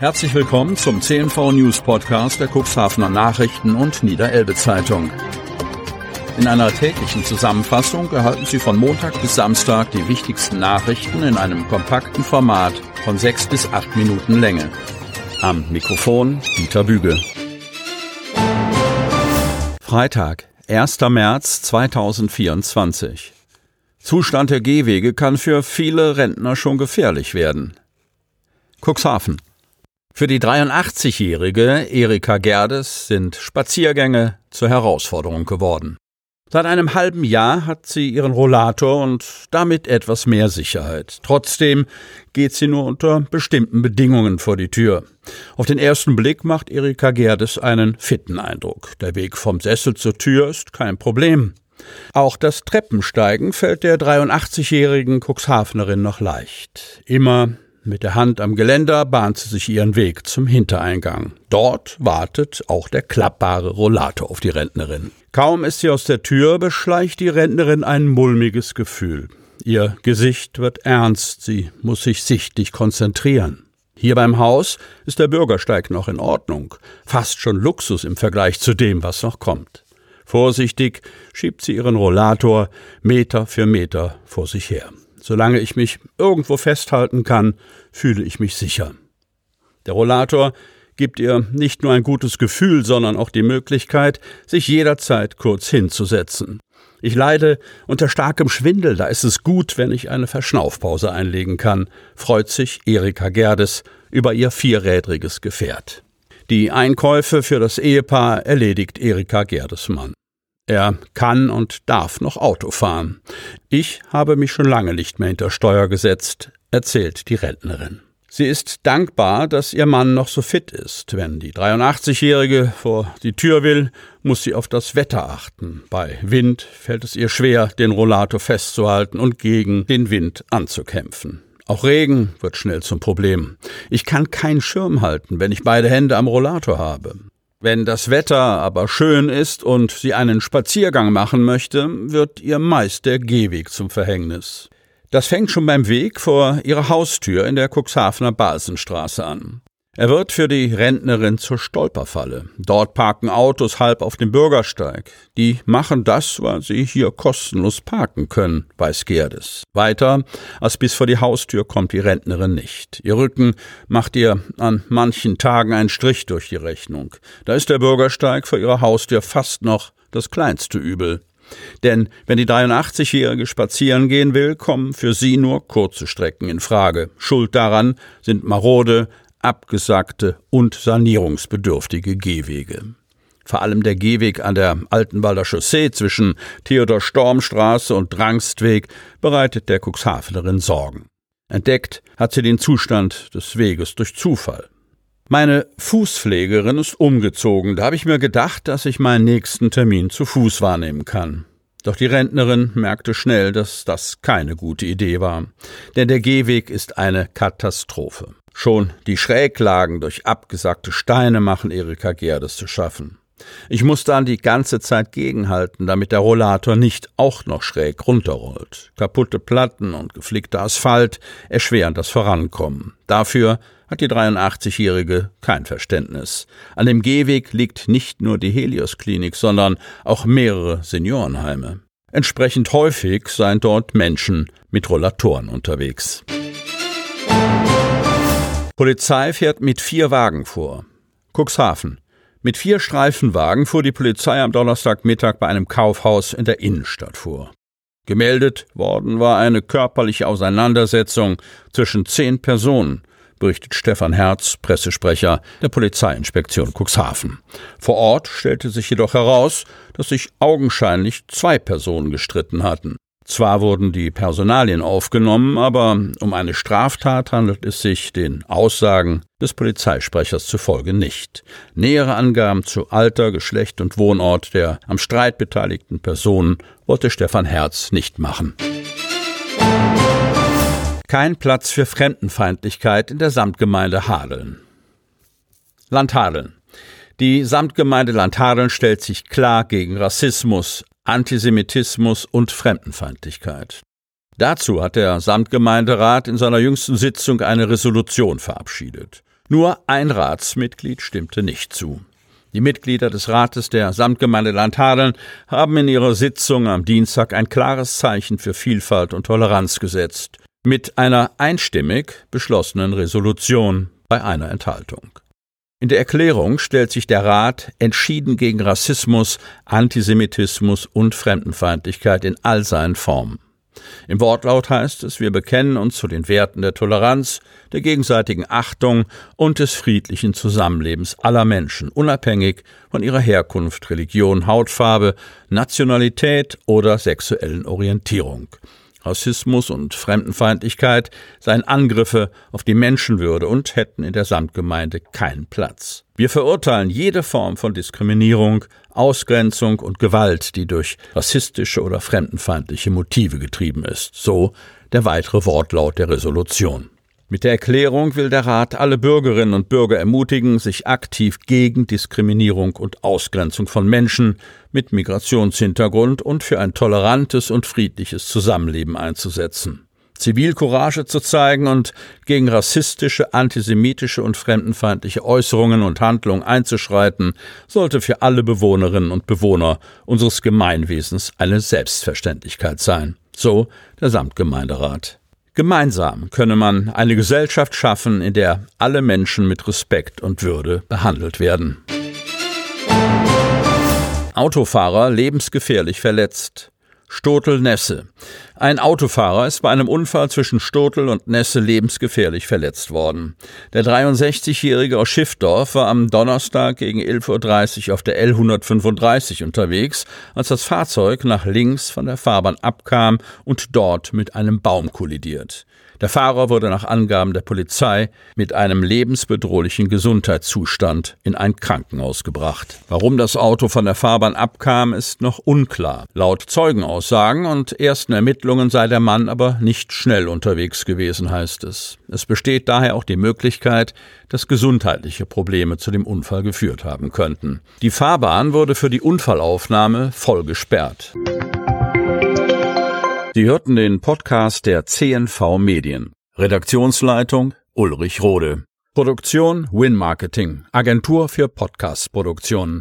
Herzlich willkommen zum CNV News Podcast der Cuxhavener Nachrichten und Niederelbe Zeitung. In einer täglichen Zusammenfassung erhalten Sie von Montag bis Samstag die wichtigsten Nachrichten in einem kompakten Format von sechs bis acht Minuten Länge. Am Mikrofon Dieter Büge. Freitag, 1. März 2024. Zustand der Gehwege kann für viele Rentner schon gefährlich werden. Cuxhaven. Für die 83-jährige Erika Gerdes sind Spaziergänge zur Herausforderung geworden. Seit einem halben Jahr hat sie ihren Rollator und damit etwas mehr Sicherheit. Trotzdem geht sie nur unter bestimmten Bedingungen vor die Tür. Auf den ersten Blick macht Erika Gerdes einen fitten Eindruck. Der Weg vom Sessel zur Tür ist kein Problem. Auch das Treppensteigen fällt der 83-jährigen Cuxhavenerin noch leicht. Immer mit der Hand am Geländer bahnt sie sich ihren Weg zum Hintereingang. Dort wartet auch der klappbare Rollator auf die Rentnerin. Kaum ist sie aus der Tür, beschleicht die Rentnerin ein mulmiges Gefühl. Ihr Gesicht wird ernst, sie muss sich sichtlich konzentrieren. Hier beim Haus ist der Bürgersteig noch in Ordnung, fast schon Luxus im Vergleich zu dem, was noch kommt. Vorsichtig schiebt sie ihren Rollator Meter für Meter vor sich her. Solange ich mich irgendwo festhalten kann, fühle ich mich sicher. Der Rollator gibt ihr nicht nur ein gutes Gefühl, sondern auch die Möglichkeit, sich jederzeit kurz hinzusetzen. Ich leide unter starkem Schwindel, da ist es gut, wenn ich eine Verschnaufpause einlegen kann, freut sich Erika Gerdes über ihr vierrädriges Gefährt. Die Einkäufe für das Ehepaar erledigt Erika Gerdesmann. Er kann und darf noch Auto fahren. Ich habe mich schon lange nicht mehr hinter Steuer gesetzt, erzählt die Rentnerin. Sie ist dankbar, dass ihr Mann noch so fit ist. Wenn die 83-Jährige vor die Tür will, muss sie auf das Wetter achten. Bei Wind fällt es ihr schwer, den Rollator festzuhalten und gegen den Wind anzukämpfen. Auch Regen wird schnell zum Problem. Ich kann keinen Schirm halten, wenn ich beide Hände am Rollator habe. Wenn das Wetter aber schön ist und sie einen Spaziergang machen möchte, wird ihr meist der Gehweg zum Verhängnis. Das fängt schon beim Weg vor ihrer Haustür in der Cuxhavener Balsenstraße an. Er wird für die Rentnerin zur Stolperfalle. Dort parken Autos halb auf dem Bürgersteig. Die machen das, weil sie hier kostenlos parken können, weiß Gerdes. Weiter als bis vor die Haustür kommt die Rentnerin nicht. Ihr Rücken macht ihr an manchen Tagen einen Strich durch die Rechnung. Da ist der Bürgersteig vor ihrer Haustür fast noch das kleinste Übel. Denn wenn die 83-Jährige spazieren gehen will, kommen für sie nur kurze Strecken in Frage. Schuld daran sind marode, abgesagte und sanierungsbedürftige Gehwege. Vor allem der Gehweg an der Altenwalder Chaussee zwischen Theodor-Storm-Straße und Drangstweg bereitet der Cuxhavenerin Sorgen. Entdeckt hat sie den Zustand des Weges durch Zufall. Meine Fußpflegerin ist umgezogen. Da habe ich mir gedacht, dass ich meinen nächsten Termin zu Fuß wahrnehmen kann. Doch die Rentnerin merkte schnell, dass das keine gute Idee war. Denn der Gehweg ist eine Katastrophe. Schon die Schräglagen durch abgesackte Steine machen Erika Gerdes zu schaffen. Ich muss dann die ganze Zeit gegenhalten, damit der Rollator nicht auch noch schräg runterrollt. Kaputte Platten und geflickter Asphalt erschweren das Vorankommen. Dafür hat die 83-Jährige kein Verständnis. An dem Gehweg liegt nicht nur die Helios Klinik, sondern auch mehrere Seniorenheime. Entsprechend häufig seien dort Menschen mit Rollatoren unterwegs. Polizei fährt mit vier Wagen vor. Cuxhaven. Mit vier Streifenwagen fuhr die Polizei am Donnerstagmittag bei einem Kaufhaus in der Innenstadt vor. Gemeldet worden war eine körperliche Auseinandersetzung zwischen zehn Personen, berichtet Stefan Herz, Pressesprecher der Polizeiinspektion Cuxhaven. Vor Ort stellte sich jedoch heraus, dass sich augenscheinlich zwei Personen gestritten hatten. Zwar wurden die Personalien aufgenommen, aber um eine Straftat handelt es sich den Aussagen des Polizeisprechers zufolge nicht. Nähere Angaben zu Alter, Geschlecht und Wohnort der am Streit beteiligten Personen wollte Stefan Herz nicht machen. Kein Platz für Fremdenfeindlichkeit in der Samtgemeinde Hadeln. Land Hadeln. Die Samtgemeinde Landhadeln stellt sich klar gegen Rassismus, Antisemitismus und Fremdenfeindlichkeit. Dazu hat der Samtgemeinderat in seiner jüngsten Sitzung eine Resolution verabschiedet. Nur ein Ratsmitglied stimmte nicht zu. Die Mitglieder des Rates der Samtgemeinde Landhadeln haben in ihrer Sitzung am Dienstag ein klares Zeichen für Vielfalt und Toleranz gesetzt, mit einer einstimmig beschlossenen Resolution bei einer Enthaltung. In der Erklärung stellt sich der Rat entschieden gegen Rassismus, Antisemitismus und Fremdenfeindlichkeit in all seinen Formen. Im Wortlaut heißt es, wir bekennen uns zu den Werten der Toleranz, der gegenseitigen Achtung und des friedlichen Zusammenlebens aller Menschen, unabhängig von ihrer Herkunft, Religion, Hautfarbe, Nationalität oder sexuellen Orientierung. Rassismus und Fremdenfeindlichkeit seien Angriffe auf die Menschenwürde und hätten in der Samtgemeinde keinen Platz. Wir verurteilen jede Form von Diskriminierung, Ausgrenzung und Gewalt, die durch rassistische oder fremdenfeindliche Motive getrieben ist. So der weitere Wortlaut der Resolution. Mit der Erklärung will der Rat alle Bürgerinnen und Bürger ermutigen, sich aktiv gegen Diskriminierung und Ausgrenzung von Menschen mit Migrationshintergrund und für ein tolerantes und friedliches Zusammenleben einzusetzen. Zivilcourage zu zeigen und gegen rassistische, antisemitische und fremdenfeindliche Äußerungen und Handlungen einzuschreiten, sollte für alle Bewohnerinnen und Bewohner unseres Gemeinwesens eine Selbstverständlichkeit sein. So der Samtgemeinderat. Gemeinsam könne man eine Gesellschaft schaffen, in der alle Menschen mit Respekt und Würde behandelt werden. Autofahrer lebensgefährlich verletzt. Stotel-Nesse. Ein Autofahrer ist bei einem Unfall zwischen Stotel und Nesse lebensgefährlich verletzt worden. Der 63-Jährige aus Schiffdorf war am Donnerstag gegen 11.30 Uhr auf der L135 unterwegs, als das Fahrzeug nach links von der Fahrbahn abkam und dort mit einem Baum kollidiert. Der Fahrer wurde nach Angaben der Polizei mit einem lebensbedrohlichen Gesundheitszustand in ein Krankenhaus gebracht. Warum das Auto von der Fahrbahn abkam, ist noch unklar. Laut Zeugenaussagen und ersten Ermittlungen sei der Mann aber nicht schnell unterwegs gewesen, heißt es. Es besteht daher auch die Möglichkeit, dass gesundheitliche Probleme zu dem Unfall geführt haben könnten. Die Fahrbahn wurde für die Unfallaufnahme voll gesperrt. Sie hörten den Podcast der CNV Medien. Redaktionsleitung Ulrich Rode. Produktion Win Marketing, Agentur für Podcast-Produktionen.